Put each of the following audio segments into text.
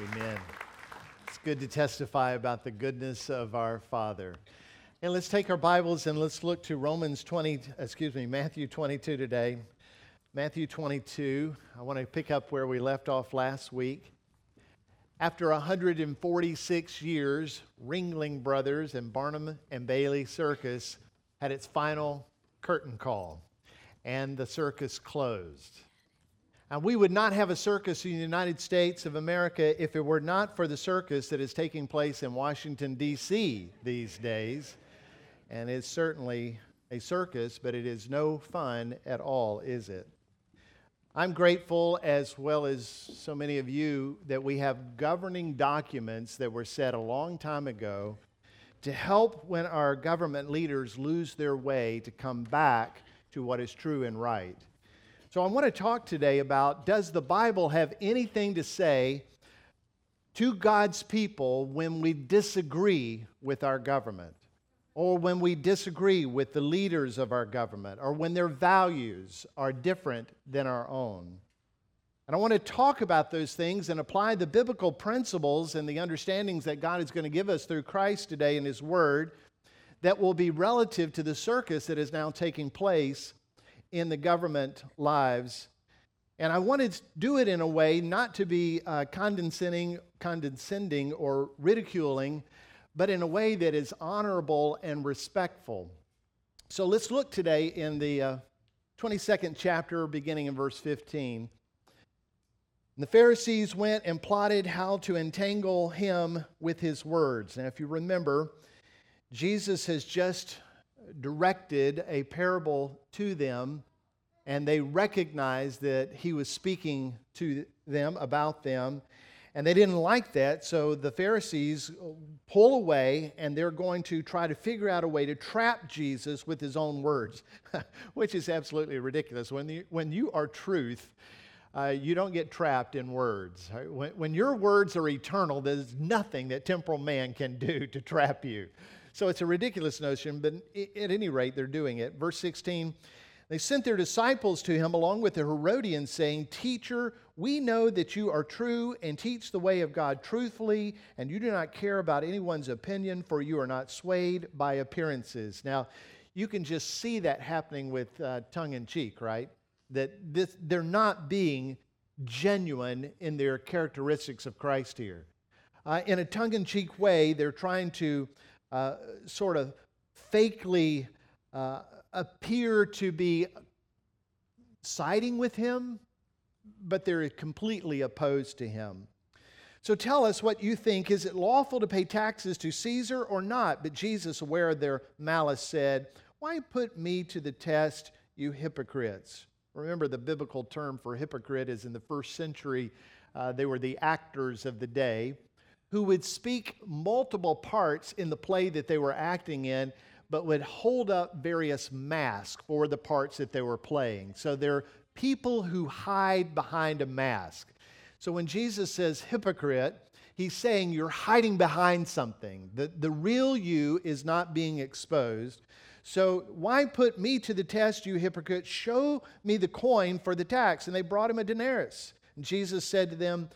Amen. It's good to testify about the goodness of our Father. And let's take our Bibles and let's look to Romans 20, excuse me, Matthew 22 today. Matthew 22. I want to pick up where we left off last week. After 146 years, Ringling Brothers and Barnum and Bailey Circus had its final curtain call, and the circus closed. Uh, we would not have a circus in the United States of America if it were not for the circus that is taking place in Washington, D.C. these days. And it's certainly a circus, but it is no fun at all, is it? I'm grateful, as well as so many of you, that we have governing documents that were set a long time ago to help when our government leaders lose their way to come back to what is true and right. So I want to talk today about does the Bible have anything to say to God's people when we disagree with our government? Or when we disagree with the leaders of our government, or when their values are different than our own. And I want to talk about those things and apply the biblical principles and the understandings that God is going to give us through Christ today in His Word that will be relative to the circus that is now taking place in the government lives. And I wanted to do it in a way not to be uh, condescending, condescending or ridiculing, but in a way that is honorable and respectful. So let's look today in the uh, 22nd chapter, beginning in verse 15. And the Pharisees went and plotted how to entangle him with his words. Now, if you remember, Jesus has just directed a parable to them, and they recognized that he was speaking to them about them. And they didn't like that, so the Pharisees pull away and they're going to try to figure out a way to trap Jesus with his own words, which is absolutely ridiculous. When you, when you are truth, uh, you don't get trapped in words. When, when your words are eternal, there's nothing that temporal man can do to trap you. So it's a ridiculous notion, but at any rate, they're doing it. Verse 16 they sent their disciples to him along with the Herodians, saying, Teacher, we know that you are true and teach the way of God truthfully, and you do not care about anyone's opinion, for you are not swayed by appearances. Now, you can just see that happening with uh, tongue in cheek, right? That this, they're not being genuine in their characteristics of Christ here. Uh, in a tongue in cheek way, they're trying to uh, sort of fakely uh, appear to be siding with him, but they're completely opposed to him. So tell us what you think. Is it lawful to pay taxes to Caesar or not? But Jesus, aware of their malice, said, Why put me to the test, you hypocrites? Remember, the biblical term for hypocrite is in the first century, uh, they were the actors of the day who would speak multiple parts in the play that they were acting in, but would hold up various masks for the parts that they were playing. So they're people who hide behind a mask. So when Jesus says hypocrite, he's saying you're hiding behind something. The, the real you is not being exposed. So why put me to the test, you hypocrite? Show me the coin for the tax. And they brought him a denarius. And Jesus said to them,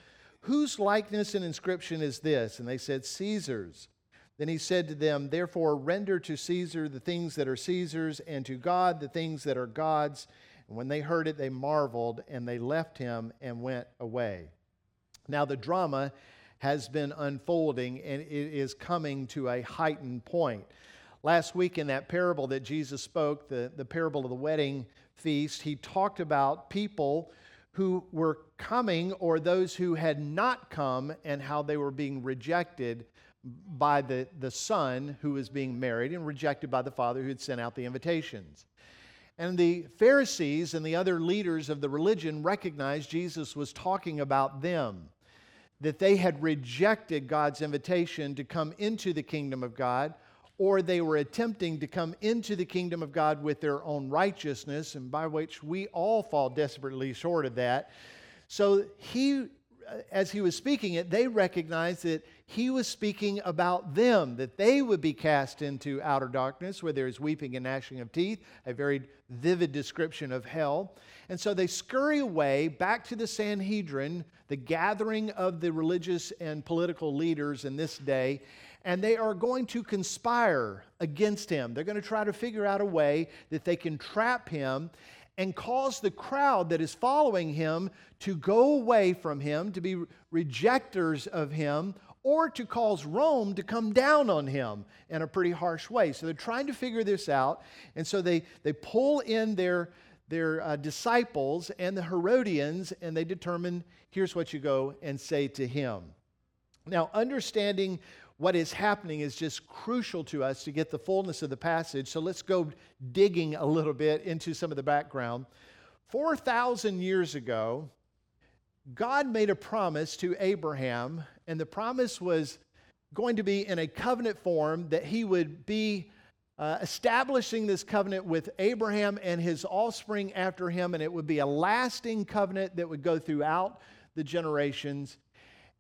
Whose likeness and inscription is this? And they said, Caesar's. Then he said to them, Therefore, render to Caesar the things that are Caesar's, and to God the things that are God's. And when they heard it, they marveled, and they left him and went away. Now, the drama has been unfolding, and it is coming to a heightened point. Last week, in that parable that Jesus spoke, the, the parable of the wedding feast, he talked about people who were coming or those who had not come and how they were being rejected by the, the son who was being married and rejected by the father who had sent out the invitations. And the Pharisees and the other leaders of the religion recognized Jesus was talking about them, that they had rejected God's invitation to come into the kingdom of God, or they were attempting to come into the kingdom of God with their own righteousness, and by which we all fall desperately short of that. So he uh, as he was speaking it, they recognized that he was speaking about them, that they would be cast into outer darkness where there is weeping and gnashing of teeth, a very vivid description of hell. And so they scurry away back to the Sanhedrin, the gathering of the religious and political leaders in this day, and they are going to conspire against him. They're going to try to figure out a way that they can trap him and cause the crowd that is following him to go away from him, to be rejectors of him, or to cause Rome to come down on him in a pretty harsh way. So they're trying to figure this out. And so they, they pull in their, their uh, disciples and the Herodians, and they determine here's what you go and say to him. Now, understanding what is happening is just crucial to us to get the fullness of the passage. So let's go digging a little bit into some of the background. 4,000 years ago, God made a promise to Abraham, and the promise was going to be in a covenant form that he would be uh, establishing this covenant with Abraham and his offspring after him, and it would be a lasting covenant that would go throughout the generations.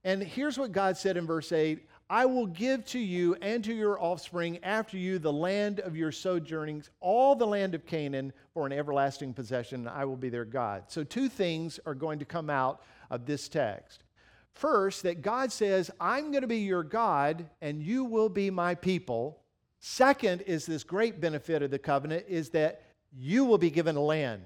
And here's what God said in verse 8 I will give to you and to your offspring after you the land of your sojournings, all the land of Canaan for an everlasting possession, I will be their God. So, two things are going to come out of this text. First, that God says, I'm going to be your God and you will be my people. Second, is this great benefit of the covenant is that you will be given a land.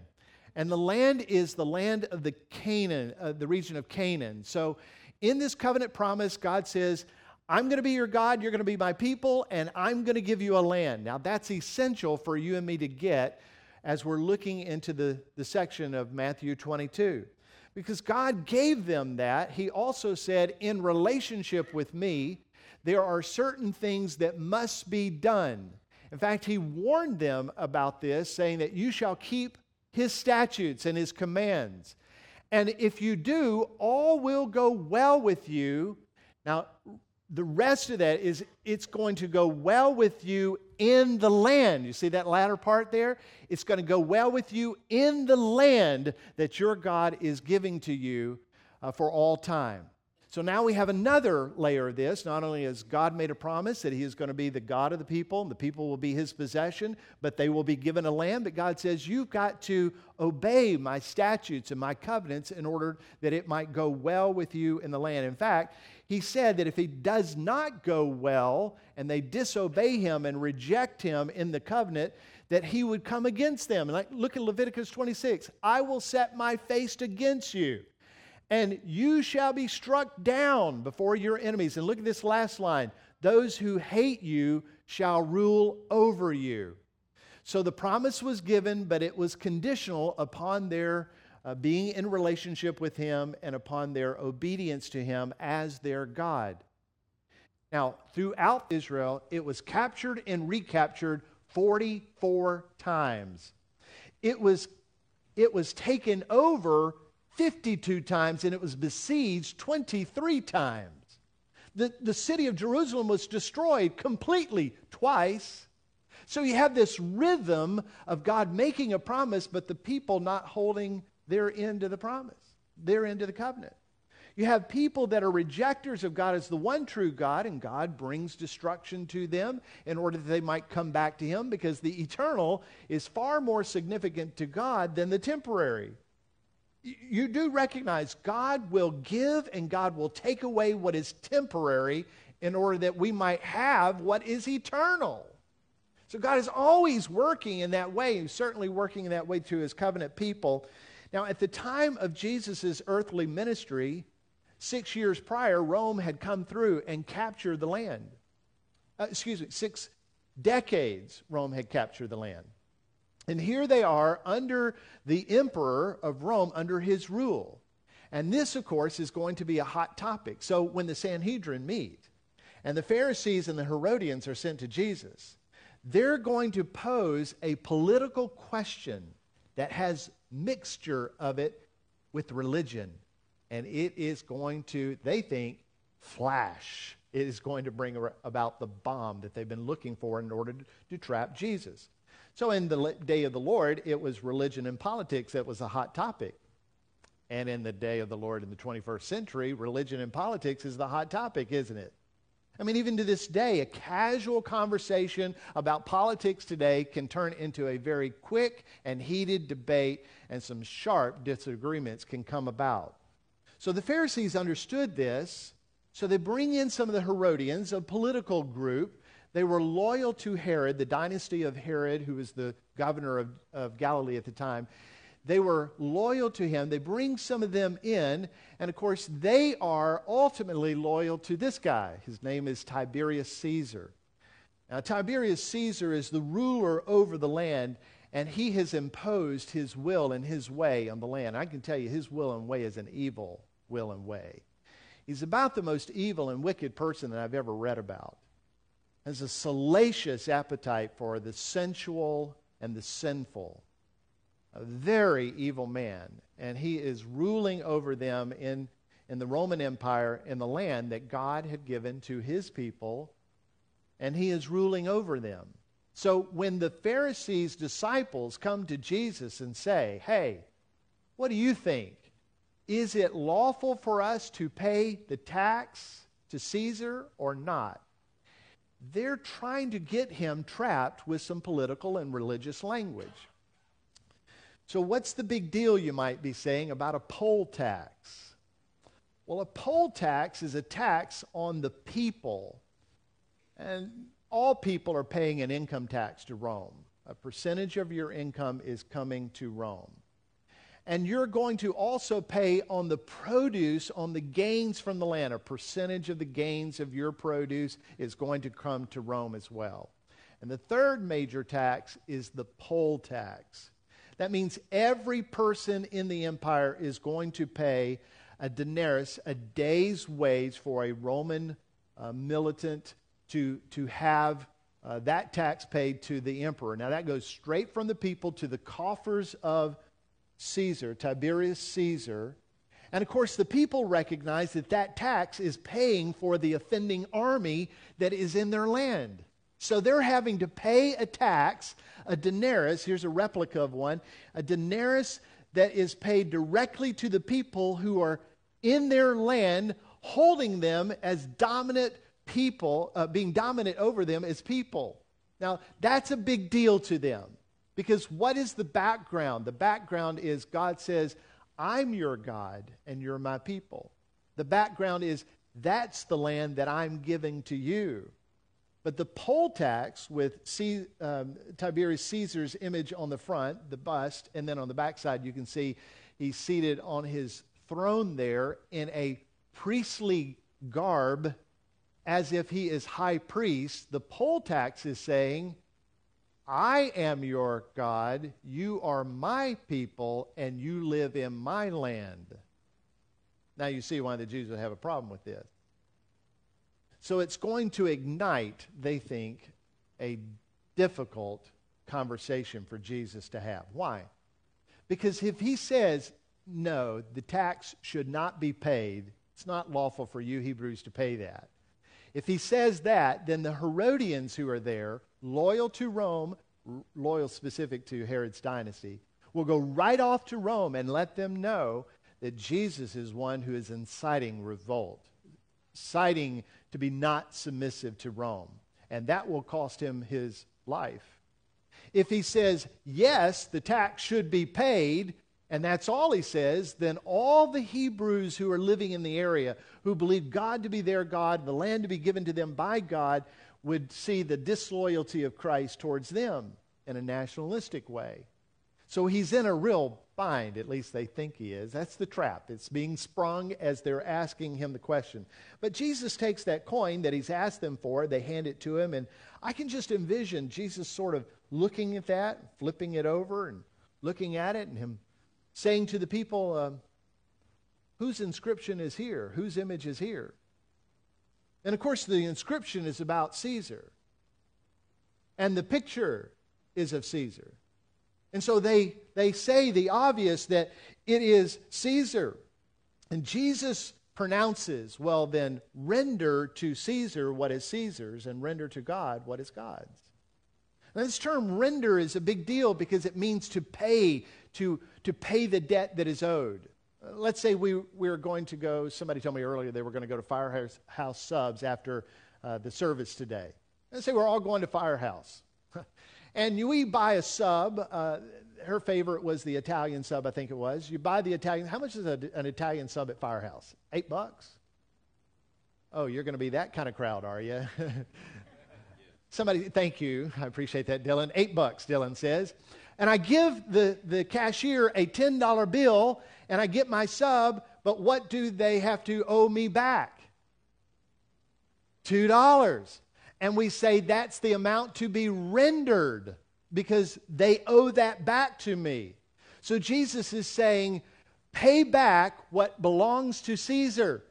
And the land is the land of the Canaan, uh, the region of Canaan. So, in this covenant promise, God says, I'm going to be your God, you're going to be my people, and I'm going to give you a land. Now, that's essential for you and me to get as we're looking into the, the section of Matthew 22. Because God gave them that. He also said, in relationship with me, there are certain things that must be done. In fact, He warned them about this, saying that you shall keep His statutes and His commands. And if you do, all will go well with you. Now, the rest of that is it's going to go well with you in the land. You see that latter part there? It's going to go well with you in the land that your God is giving to you uh, for all time. So now we have another layer of this. Not only has God made a promise that He is going to be the God of the people, and the people will be His possession, but they will be given a land. But God says, You've got to obey my statutes and my covenants in order that it might go well with you in the land. In fact, He said that if He does not go well and they disobey Him and reject Him in the covenant, that He would come against them. And like, look at Leviticus 26 I will set my face against you and you shall be struck down before your enemies. And look at this last line those who hate you shall rule over you. So the promise was given, but it was conditional upon their uh, being in relationship with Him and upon their obedience to Him as their God. Now, throughout Israel, it was captured and recaptured 44 times. It was, it was taken over 52 times and it was besieged 23 times. The, the city of Jerusalem was destroyed completely twice. So you have this rhythm of God making a promise, but the people not holding their end of the promise, their end of the covenant. You have people that are rejectors of God as the one true God, and God brings destruction to them in order that they might come back to Him because the eternal is far more significant to God than the temporary you do recognize God will give and God will take away what is temporary in order that we might have what is eternal. So God is always working in that way. He's certainly working in that way to his covenant people. Now, at the time of Jesus' earthly ministry, six years prior, Rome had come through and captured the land. Uh, excuse me, six decades, Rome had captured the land. And here they are under the emperor of Rome, under his rule. And this, of course, is going to be a hot topic. So when the Sanhedrin meet and the Pharisees and the Herodians are sent to Jesus, they're going to pose a political question that has mixture of it with religion. And it is going to, they think, flash. It is going to bring about the bomb that they've been looking for in order to trap Jesus. So, in the day of the Lord, it was religion and politics that was a hot topic. And in the day of the Lord in the 21st century, religion and politics is the hot topic, isn't it? I mean, even to this day, a casual conversation about politics today can turn into a very quick and heated debate, and some sharp disagreements can come about. So the Pharisees understood this, so they bring in some of the Herodians, a political group. They were loyal to Herod, the dynasty of Herod, who was the governor of, of Galilee at the time. They were loyal to him. They bring some of them in, and of course, they are ultimately loyal to this guy. His name is Tiberius Caesar. Now, Tiberius Caesar is the ruler over the land, and he has imposed his will and his way on the land. I can tell you, his will and way is an evil will and way. He's about the most evil and wicked person that I've ever read about. Has a salacious appetite for the sensual and the sinful a very evil man, and he is ruling over them in, in the Roman Empire in the land that God had given to his people, and he is ruling over them. So when the Pharisees' disciples come to Jesus and say, Hey, what do you think? Is it lawful for us to pay the tax to Caesar or not? They're trying to get him trapped with some political and religious language. So, what's the big deal, you might be saying, about a poll tax? Well, a poll tax is a tax on the people. And all people are paying an income tax to Rome. A percentage of your income is coming to Rome. And you're going to also pay on the produce, on the gains from the land. A percentage of the gains of your produce is going to come to Rome as well. And the third major tax is the poll tax. That means every person in the empire is going to pay a denarius, a day's wage for a Roman uh, militant to, to have uh, that tax paid to the emperor. Now, that goes straight from the people to the coffers of Caesar, Tiberius Caesar. And of course, the people recognize that that tax is paying for the offending army that is in their land. So they're having to pay a tax, a denarius, here's a replica of one, a denarius that is paid directly to the people who are in their land, holding them as dominant people, uh, being dominant over them as people. Now, that's a big deal to them because what is the background? The background is God says, I'm your God and you're my people. The background is that's the land that I'm giving to you. But the poll tax with C, um, Tiberius Caesar's image on the front, the bust, and then on the backside you can see he's seated on his throne there in a priestly garb as if he is high priest. The poll tax is saying, I am your God, you are my people, and you live in my land. Now you see why the Jews would have a problem with this. So it's going to ignite, they think, a difficult conversation for Jesus to have. Why? Because if he says, no, the tax should not be paid, it's not lawful for you Hebrews to pay that. If he says that, then the Herodians who are there, loyal to Rome, loyal specific to Herod's dynasty, will go right off to Rome and let them know that Jesus is one who is inciting revolt, inciting to be not submissive to Rome. And that will cost him his life. If he says, yes, the tax should be paid, and that's all he says, then all the Hebrews who are living in the area, who believe God to be their God, the land to be given to them by God, would see the disloyalty of Christ towards them in a nationalistic way. So he's in a real bind, at least they think he is. That's the trap. It's being sprung as they're asking him the question. But Jesus takes that coin that he's asked them for, they hand it to him, and I can just envision Jesus sort of looking at that, flipping it over, and looking at it, and him saying to the people, um, Whose inscription is here? Whose image is here? And of course, the inscription is about Caesar. And the picture is of Caesar. And so they, they say the obvious that it is Caesar. And Jesus pronounces, well, then render to Caesar what is Caesar's and render to God what is God's. Now, this term render is a big deal because it means to pay, to, to pay the debt that is owed. Uh, let's say we, we were going to go, somebody told me earlier they were going to go to Firehouse House Subs after uh, the service today. Let's say we're all going to Firehouse. and we buy a sub. Uh, her favorite was the Italian sub, I think it was. You buy the Italian. How much is a, an Italian sub at Firehouse? Eight bucks? Oh, you're going to be that kind of crowd, are you? Somebody, thank you. I appreciate that, Dylan. Eight bucks, Dylan says. And I give the, the cashier a $10 bill and I get my sub, but what do they have to owe me back? $2. And we say that's the amount to be rendered because they owe that back to me. So Jesus is saying, pay back what belongs to Caesar.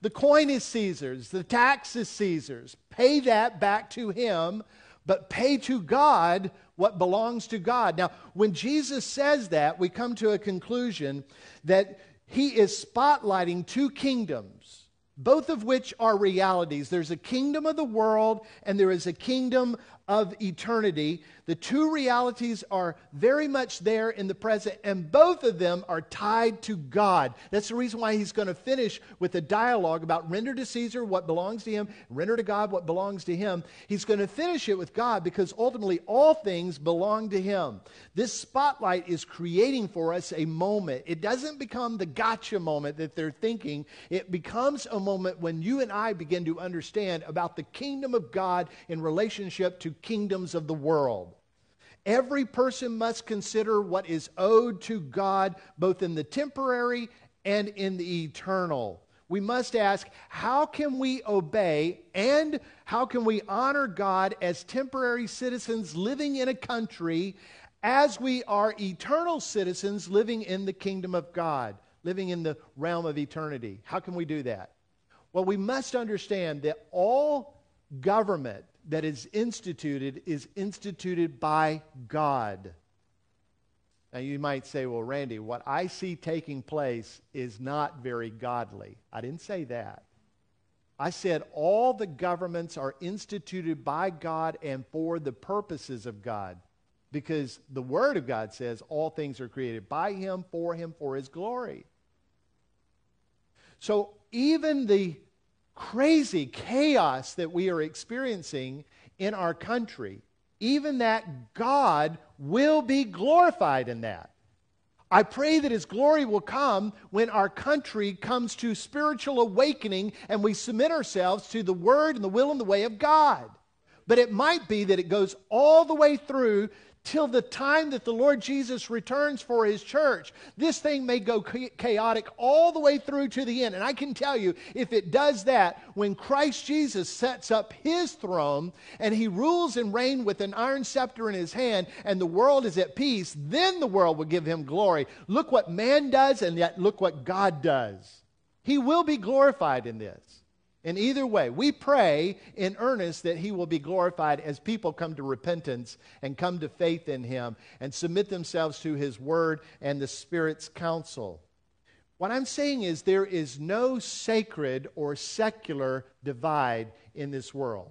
The coin is Caesar's, the tax is Caesar's. Pay that back to him, but pay to God what belongs to God. Now, when Jesus says that, we come to a conclusion that he is spotlighting two kingdoms, both of which are realities. There's a kingdom of the world, and there is a kingdom of eternity. The two realities are very much there in the present, and both of them are tied to God. That's the reason why he's going to finish with a dialogue about render to Caesar what belongs to him, render to God what belongs to him. He's going to finish it with God because ultimately all things belong to him. This spotlight is creating for us a moment. It doesn't become the gotcha moment that they're thinking, it becomes a moment when you and I begin to understand about the kingdom of God in relationship to kingdoms of the world. Every person must consider what is owed to God, both in the temporary and in the eternal. We must ask, how can we obey and how can we honor God as temporary citizens living in a country as we are eternal citizens living in the kingdom of God, living in the realm of eternity? How can we do that? Well, we must understand that all government that is instituted is instituted by God. Now, you might say, well, Randy, what I see taking place is not very godly. I didn't say that. I said all the governments are instituted by God and for the purposes of God. Because the Word of God says all things are created by Him, for Him, for His glory. So even the crazy chaos that we are experiencing in our country, even that God will be glorified in that. I pray that His glory will come when our country comes to spiritual awakening and we submit ourselves to the Word and the will and the way of God. But it might be that it goes all the way through till the time that the Lord Jesus returns for his church. This thing may go chaotic all the way through to the end. And I can tell you, if it does that, when Christ Jesus sets up his throne and he rules and reigns with an iron scepter in his hand and the world is at peace, then the world will give him glory. Look what man does, and yet look what God does. He will be glorified in this. In either way, we pray in earnest that he will be glorified as people come to repentance and come to faith in him and submit themselves to his word and the Spirit's counsel. What I'm saying is there is no sacred or secular divide in this world.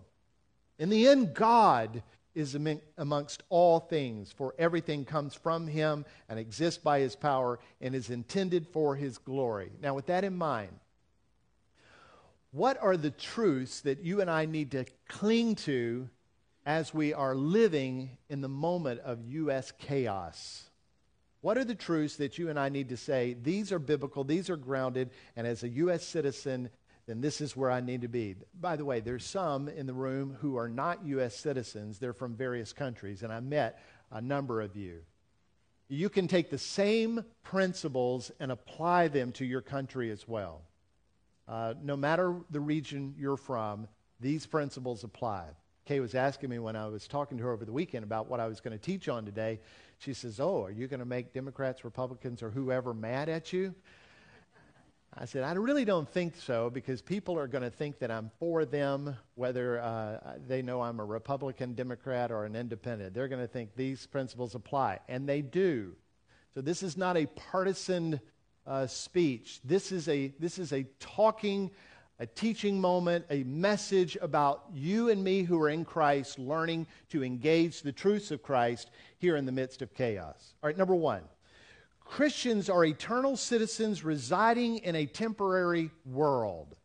In the end, God is amongst all things, for everything comes from him and exists by his power and is intended for his glory. Now, with that in mind, what are the truths that you and I need to cling to as we are living in the moment of U.S. chaos? What are the truths that you and I need to say, these are biblical, these are grounded, and as a U.S. citizen, then this is where I need to be. By the way, there's some in the room who are not U.S. citizens. They're from various countries, and I met a number of you. You can take the same principles and apply them to your country as well. Uh, no matter the region you're from, these principles apply. Kay was asking me when I was talking to her over the weekend about what I was going to teach on today. She says, Oh, are you going to make Democrats, Republicans, or whoever mad at you? I said, I really don't think so because people are going to think that I'm for them, whether uh, they know I'm a Republican, Democrat, or an independent. They're going to think these principles apply, and they do. So this is not a partisan uh, speech. This is, a, this is a talking, a teaching moment, a message about you and me who are in Christ learning to engage the truths of Christ here in the midst of chaos. All right, number one Christians are eternal citizens residing in a temporary world.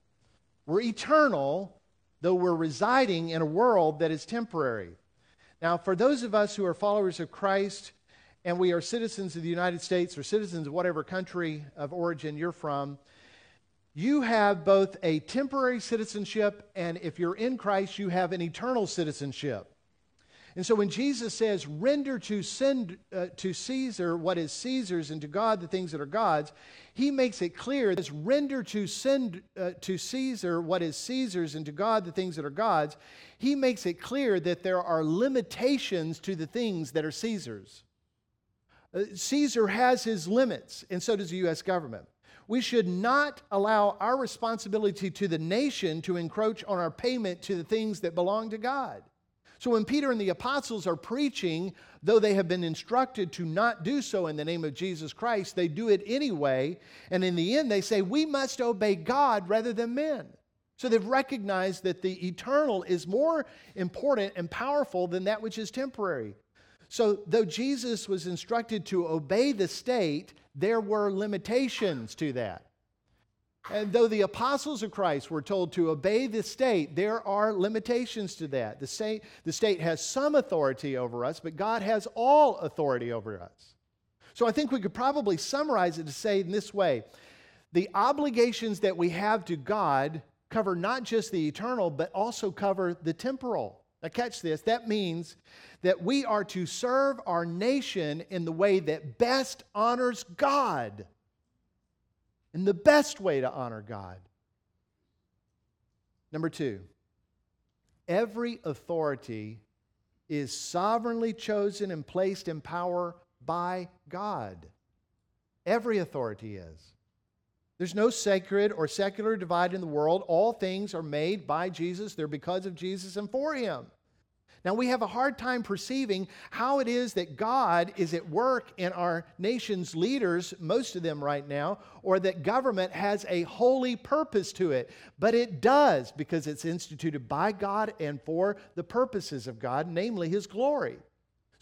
We're eternal, though we're residing in a world that is temporary. Now, for those of us who are followers of Christ and we are citizens of the United States or citizens of whatever country of origin you're from, you have both a temporary citizenship and if you're in Christ, you have an eternal citizenship. And so when Jesus says, render to, send, uh, to Caesar what is Caesar's and to God the things that are God's, he makes it clear that render to send uh, to Caesar what is Caesar's and to God the things that are God's. He makes it clear that there are limitations to the things that are Caesar's. Uh, Caesar has his limits, and so does the U.S. government. We should not allow our responsibility to the nation to encroach on our payment to the things that belong to God. So when Peter and the apostles are preaching, though they have been instructed to not do so in the name of Jesus Christ, they do it anyway. And in the end, they say, We must obey God rather than men. So they've recognized that the eternal is more important and powerful than that which is temporary. So, though Jesus was instructed to obey the state, there were limitations to that. And though the apostles of Christ were told to obey the state, there are limitations to that. The state, the state has some authority over us, but God has all authority over us. So I think we could probably summarize it to say in this way the obligations that we have to God cover not just the eternal, but also cover the temporal. Now, catch this. That means that we are to serve our nation in the way that best honors God and the best way to honor God. Number two, every authority is sovereignly chosen and placed in power by God. Every authority is. There's no sacred or secular divide in the world. All things are made by Jesus, they're because of Jesus and for Him. Now, we have a hard time perceiving how it is that God is at work in our nation's leaders, most of them right now, or that government has a holy purpose to it. But it does because it's instituted by God and for the purposes of God, namely His glory.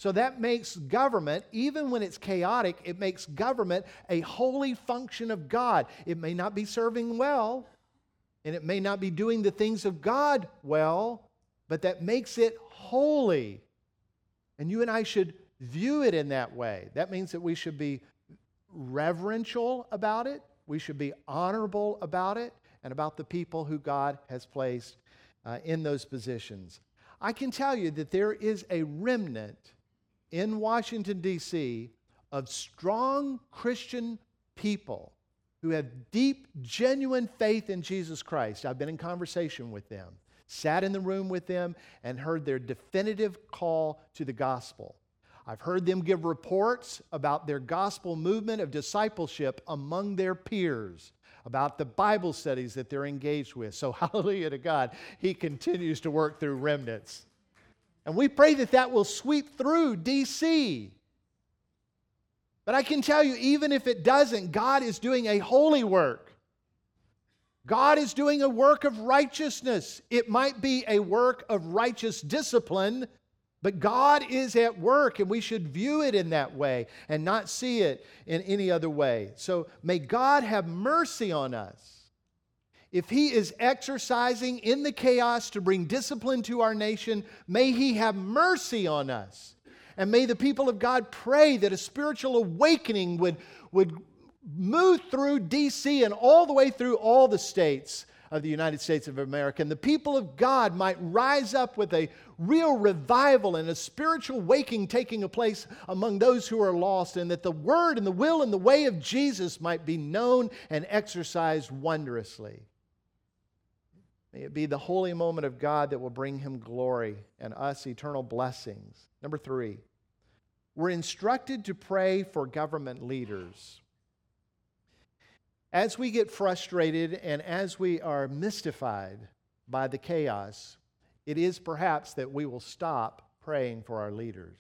So that makes government, even when it's chaotic, it makes government a holy function of God. It may not be serving well, and it may not be doing the things of God well, but that makes it holy. And you and I should view it in that way. That means that we should be reverential about it, we should be honorable about it, and about the people who God has placed uh, in those positions. I can tell you that there is a remnant in Washington, D.C., of strong Christian people who have deep, genuine faith in Jesus Christ. I've been in conversation with them sat in the room with them, and heard their definitive call to the gospel. I've heard them give reports about their gospel movement of discipleship among their peers, about the Bible studies that they're engaged with. So, hallelujah to God, He continues to work through remnants. And we pray that that will sweep through DC. But I can tell you, even if it doesn't, God is doing a holy work. God is doing a work of righteousness. It might be a work of righteous discipline, but God is at work, and we should view it in that way and not see it in any other way. So may God have mercy on us. If He is exercising in the chaos to bring discipline to our nation, may He have mercy on us. And may the people of God pray that a spiritual awakening would, would move through D.C. and all the way through all the states of the United States of America. And the people of God might rise up with a real revival and a spiritual waking taking a place among those who are lost, and that the word and the will and the way of Jesus might be known and exercised wondrously. May it be the holy moment of God that will bring him glory and us eternal blessings. Number three, we're instructed to pray for government leaders. As we get frustrated and as we are mystified by the chaos, it is perhaps that we will stop praying for our leaders.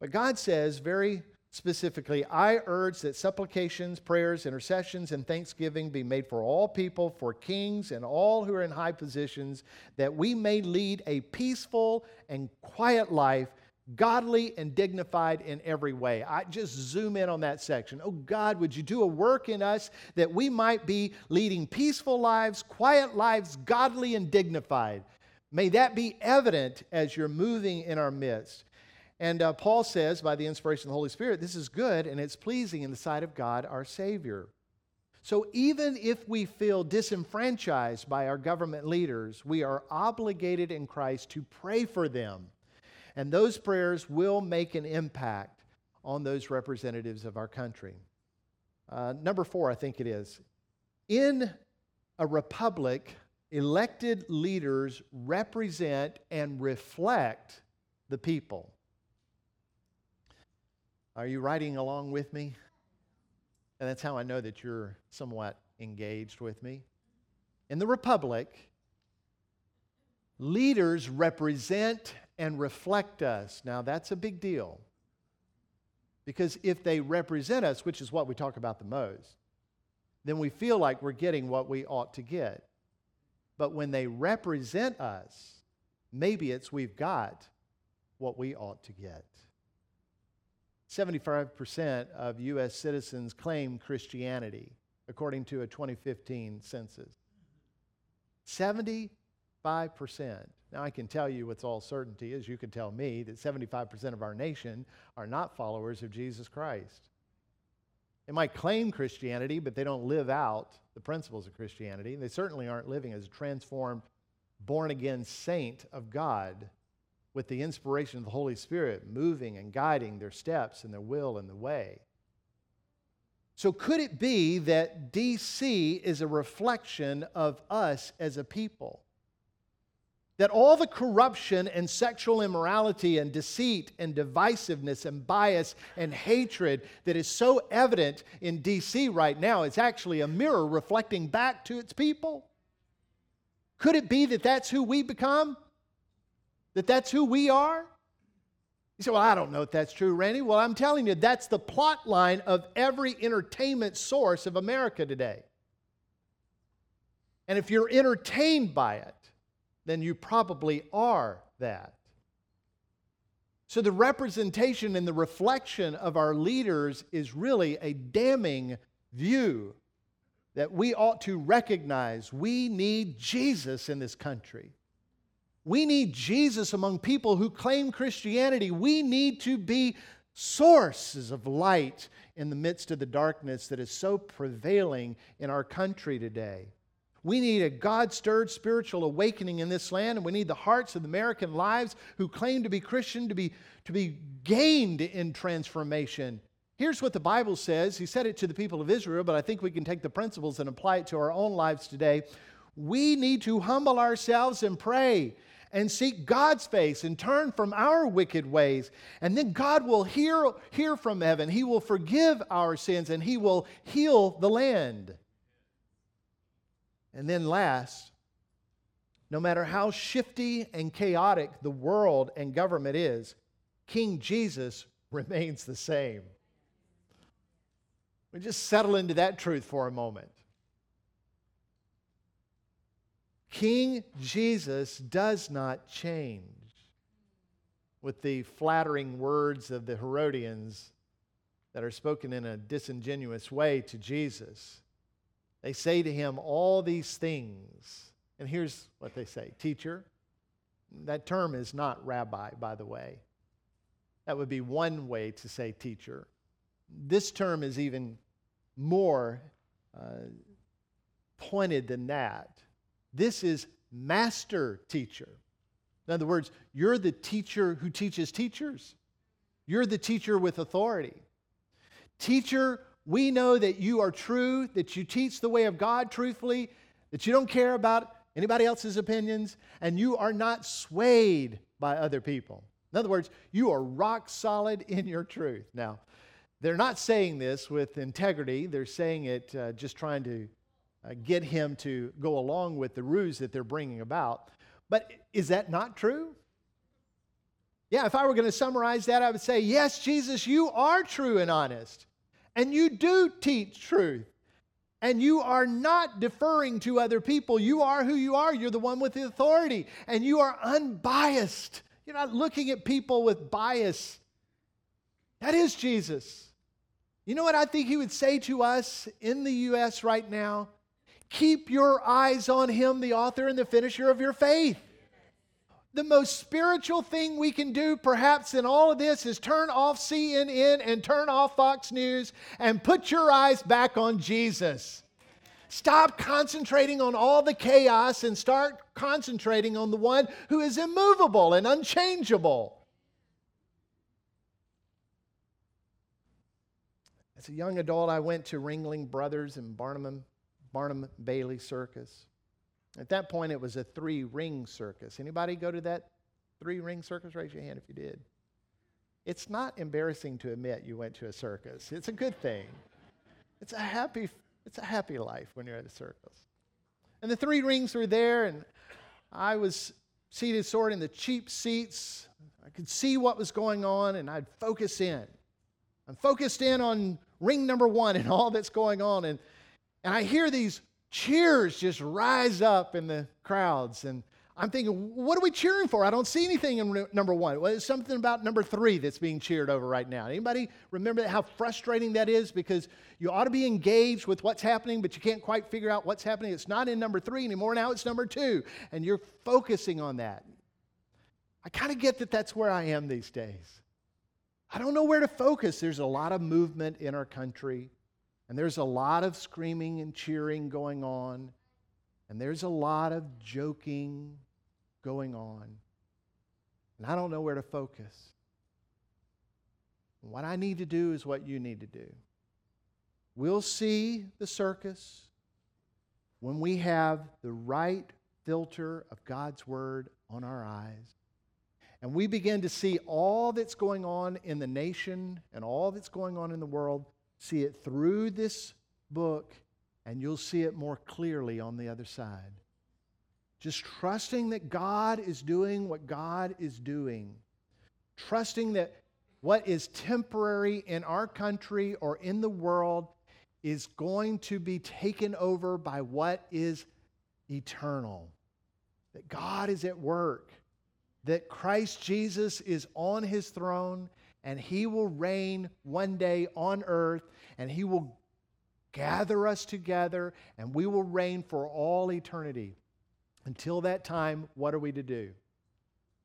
But God says very specifically, I urge that supplications, prayers, intercessions, and thanksgiving be made for all people, for kings and all who are in high positions, that we may lead a peaceful and quiet life, godly and dignified in every way. I just zoom in on that section. Oh God, would you do a work in us that we might be leading peaceful lives, quiet lives, godly and dignified? May that be evident as you're moving in our midst. And uh, Paul says, by the inspiration of the Holy Spirit, this is good and it's pleasing in the sight of God our Savior. So even if we feel disenfranchised by our government leaders, we are obligated in Christ to pray for them and those prayers will make an impact on those representatives of our country. Uh, number four, I think it is. In a republic, elected leaders represent and reflect the people. Are you writing along with me? And that's how I know that you're somewhat engaged with me. In the republic, leaders represent and reflect us. Now, that's a big deal. Because if they represent us, which is what we talk about the most, then we feel like we're getting what we ought to get. But when they represent us, maybe it's we've got what we ought to get. 75% of U.S. citizens claim Christianity, according to a 2015 census. 75%. Now, I can tell you with all certainty, as you can tell me, that 75% of our nation are not followers of Jesus Christ. They might claim Christianity, but they don't live out the principles of Christianity. They certainly aren't living as a transformed, born again saint of God with the inspiration of the Holy Spirit moving and guiding their steps and their will and the way. So, could it be that DC is a reflection of us as a people? that all the corruption and sexual immorality and deceit and divisiveness and bias and hatred that is so evident in DC right now is actually a mirror reflecting back to its people? Could it be that that's who we become? That that's who we are? You say, Well, I don't know if that's true, Randy. Well, I'm telling you, that's the plot line of every entertainment source of America today. And if you're entertained by it, then you probably are that. So, the representation and the reflection of our leaders is really a damning view that we ought to recognize we need Jesus in this country. We need Jesus among people who claim Christianity. We need to be sources of light in the midst of the darkness that is so prevailing in our country today. We need a God stirred spiritual awakening in this land, and we need the hearts of American lives who claim to be Christian to be, to be gained in transformation. Here's what the Bible says. He said it to the people of Israel, but I think we can take the principles and apply it to our own lives today. We need to humble ourselves and pray and seek God's face and turn from our wicked ways. And then God will hear, hear from heaven. He will forgive our sins and He will heal the land. And then last, no matter how shifty and chaotic the world and government is, King Jesus remains the same. We just settle into that truth for a moment. King Jesus does not change. With the flattering words of the Herodians that are spoken in a disingenuous way to Jesus, they say to him all these things. And here's what they say Teacher, that term is not rabbi, by the way. That would be one way to say teacher. This term is even more uh, pointed than that. This is master teacher. In other words, you're the teacher who teaches teachers. You're the teacher with authority. Teacher we know that you are true, that you teach the way of God truthfully, that you don't care about anybody else's opinions, and you are not swayed by other people. In other words, you are rock solid in your truth. Now, they're not saying this with integrity, they're saying it uh, just trying to uh, get him to go along with the ruse that they're bringing about. But is that not true? Yeah, if I were going to summarize that, I would say, yes, Jesus, you are true and honest and you do teach truth. And you are not deferring to other people. You are who you are. You're the one with the authority. And you are unbiased You're not looking at people with bias. That is Jesus. You know what I think he would say to us in the U.S. right now? Keep your eyes on him, the author and the finisher of your faith. The most spiritual thing we can do, perhaps, in all of this is turn off CNN and turn off Fox News and put your eyes back on Jesus. Stop concentrating on all the chaos and start concentrating on the one who is immovable and unchangeable. As a young adult, I went to Ringling Brothers and Barnum, Barnum Bailey Circus. At that point, it was a three ring circus. Anybody go to that three ring circus? Raise your hand if you did. It's not embarrassing to admit you went to a circus. It's a good thing. It's a happy, it's a happy life when you're at a circus. And the three rings were there, and I was seated sort of in the cheap seats. I could see what was going on, and I'd focus in. I'm focused in on ring number one and all that's going on. And, and I hear these cheers just rise up in the crowds. And I'm thinking, what are we cheering for? I don't see anything in number one. Well, it's something about number three that's being cheered over right now. Anybody remember how frustrating that is? Because you ought to be engaged with what's happening, but you can't quite figure out what's happening. It's not in number three anymore. Now it's number two. And you're focusing on that. I kind of get that that's where I am these days. I don't know where to focus. There's a lot of movement in our country, and there's a lot of screaming and cheering going on, and there's a lot of joking going on. And I don't know where to focus. What I need to do is what you need to do. We'll see the circus when we have the right filter of God's Word on our eyes and we begin to see all that's going on in the nation and all that's going on in the world, see it through this book, and you'll see it more clearly on the other side. Just trusting that God is doing what God is doing, trusting that what is temporary in our country or in the world is going to be taken over by what is eternal. That God is at work that Christ Jesus is on his throne and he will reign one day on earth and he will gather us together and we will reign for all eternity. Until that time, what are we to do?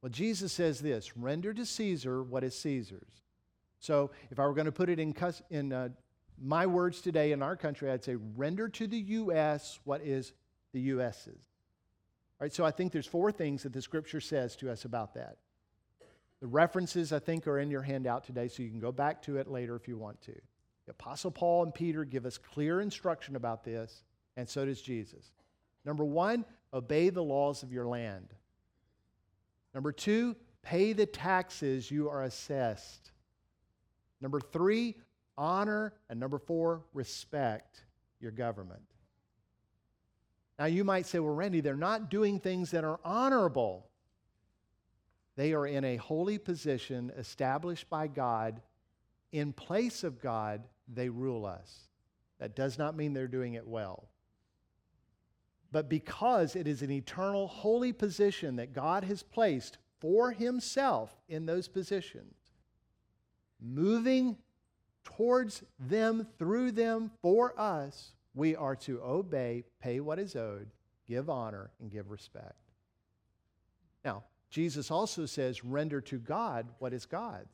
Well, Jesus says this render to Caesar what is Caesar's. So, if I were going to put it in, in uh, my words today in our country, I'd say render to the U.S. what is the U.S.'s. All right, so I think there's four things that the scripture says to us about that. The references, I think, are in your handout today, so you can go back to it later if you want to. The Apostle Paul and Peter give us clear instruction about this, and so does Jesus. Number one, obey the laws of your land. Number two, pay the taxes you are assessed. Number three, honor. And number four, respect your government. Now, you might say, well, Randy, they're not doing things that are honorable. They are in a holy position established by God. In place of God, they rule us. That does not mean they're doing it well. But because it is an eternal, holy position that God has placed for Himself in those positions, moving towards them, through them, for us, we are to obey, pay what is owed, give honor, and give respect. Now, Jesus also says, render to God what is God.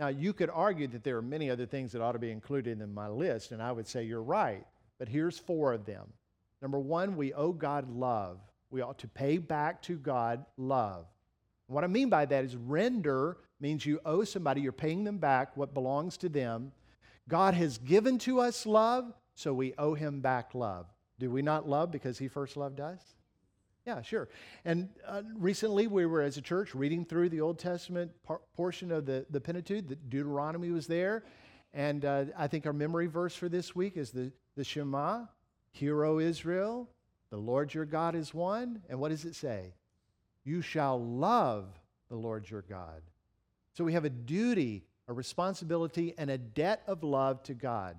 Now, you could argue that there are many other things that ought to be included in my list, and I would say you're right, but here's four of them. Number one, we owe God love. We ought to pay back to God love. What I mean by that is render means you owe somebody, you're paying them back what belongs to them. God has given to us love, so we owe him back love. Do we not love because he first loved us? Yeah, sure. And uh, recently we were, as a church, reading through the Old Testament par- portion of the, the Pentateuch. The Deuteronomy was there. And uh, I think our memory verse for this week is the, the Shema, Hear, O Israel, the Lord your God is one. And what does it say? You shall love the Lord your God. So we have a duty, a responsibility, and a debt of love to God.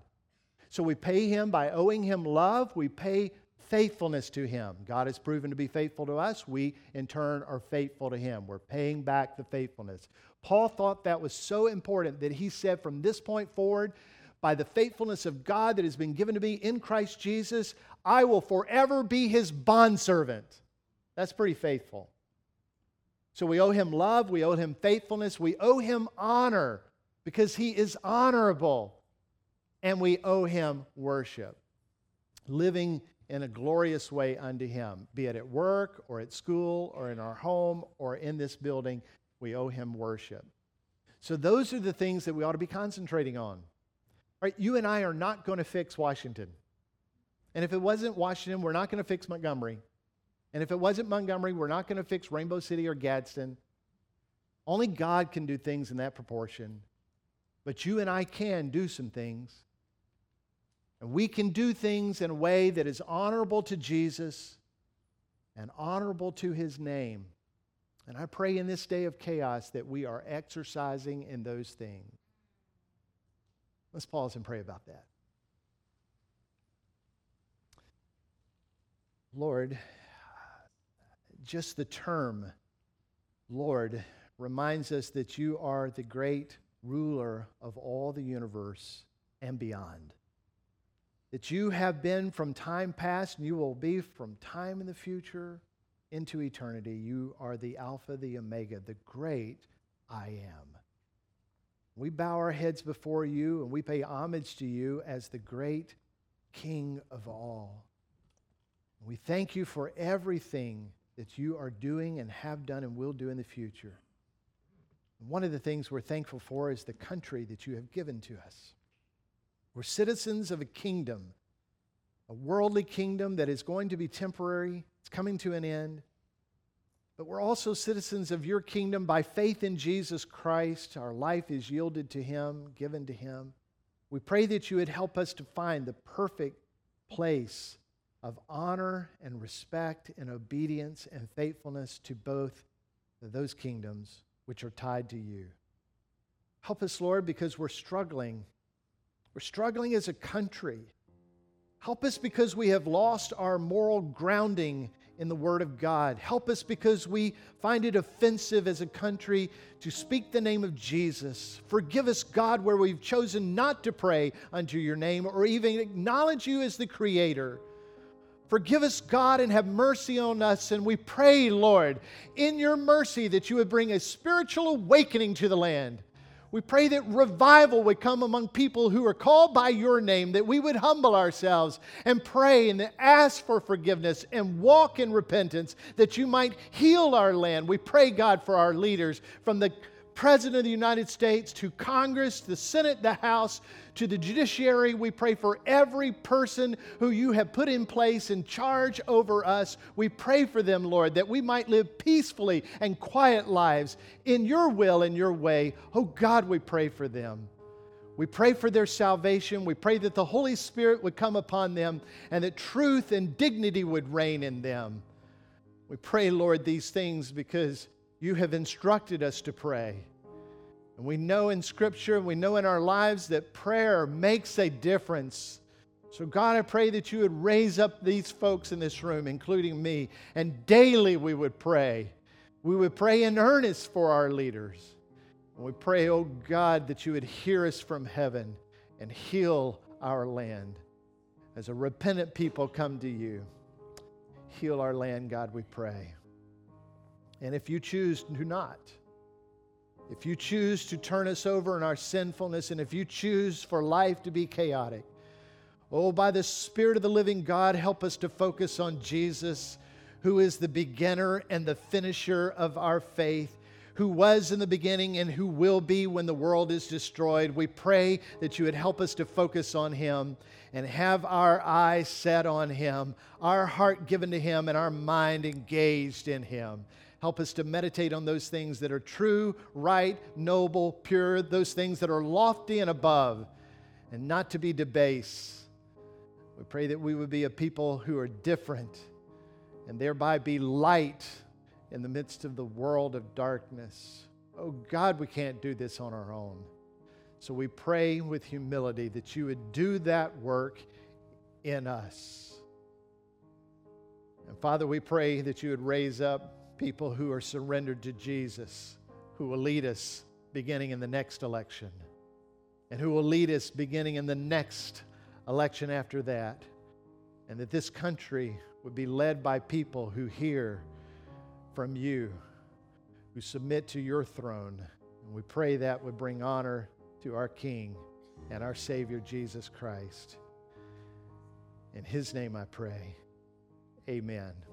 So we pay him by owing him love. We pay faithfulness to Him. God has proven to be faithful to us. We, in turn, are faithful to Him. We're paying back the faithfulness. Paul thought that was so important that he said, from this point forward, by the faithfulness of God that has been given to me in Christ Jesus, I will forever be His bondservant. That's pretty faithful. So we owe Him love, we owe Him faithfulness, we owe Him honor because He is honorable, and we owe Him worship living in a glorious way unto Him, be it at work or at school or in our home or in this building. We owe Him worship. So, those are the things that we ought to be concentrating on. Right? You and I are not going to fix Washington. And if it wasn't Washington, we're not going to fix Montgomery. And if it wasn't Montgomery, we're not going to fix Rainbow City or Gadsden. Only God can do things in that proportion. But you and I can do some things. And we can do things in a way that is honorable to Jesus and honorable to his name. And I pray in this day of chaos that we are exercising in those things. Let's pause and pray about that. Lord, just the term Lord reminds us that you are the great ruler of all the universe and beyond that you have been from time past and you will be from time in the future into eternity. You are the Alpha, the Omega, the great I am. We bow our heads before you and we pay homage to you as the great King of all. We thank you for everything that you are doing and have done and will do in the future. One of the things we're thankful for is the country that you have given to us. We're citizens of a kingdom, a worldly kingdom that is going to be temporary, it's coming to an end. But we're also citizens of your kingdom by faith in Jesus Christ. Our life is yielded to Him, given to Him. We pray that you would help us to find the perfect place of honor and respect and obedience and faithfulness to both those kingdoms which are tied to you. Help us, Lord, because we're struggling we're struggling as a country. Help us because we have lost our moral grounding in the Word of God. Help us because we find it offensive as a country to speak the name of Jesus. Forgive us, God, where we've chosen not to pray unto your name or even acknowledge you as the Creator. Forgive us, God, and have mercy on us. And we pray, Lord, in your mercy that you would bring a spiritual awakening to the land we pray that revival would come among people who are called by your name, that we would humble ourselves and pray and ask for forgiveness and walk in repentance, that you might heal our land. We pray, God, for our leaders from the President of the United States to Congress, the Senate, the House, to the judiciary. We pray for every person who you have put in place in charge over us. We pray for them, Lord, that we might live peacefully and quiet lives in your will and your way. Oh God, we pray for them. We pray for their salvation. We pray that the Holy Spirit would come upon them and that truth and dignity would reign in them. We pray, Lord, these things because you have instructed us to pray. And we know in Scripture, and we know in our lives that prayer makes a difference. So, God, I pray that you would raise up these folks in this room, including me, and daily we would pray. We would pray in earnest for our leaders. And we pray, oh God, that you would hear us from heaven and heal our land. As a repentant people come to you, heal our land, God, we pray. And if you choose to not, if you choose to turn us over in our sinfulness, and if you choose for life to be chaotic, oh, by the Spirit of the living God, help us to focus on Jesus, who is the beginner and the finisher of our faith who was in the beginning and who will be when the world is destroyed. We pray that you would help us to focus on him and have our eyes set on him, our heart given to him, and our mind engaged in him. Help us to meditate on those things that are true, right, noble, pure, those things that are lofty and above, and not to be debased. We pray that we would be a people who are different and thereby be light in the midst of the world of darkness. Oh God, we can't do this on our own. So we pray with humility that you would do that work in us. And Father, we pray that you would raise up people who are surrendered to Jesus, who will lead us beginning in the next election, and who will lead us beginning in the next election after that. And that this country would be led by people who hear from you, who submit to your throne. And we pray that would bring honor to our King and our Savior, Jesus Christ. In his name I pray. Amen.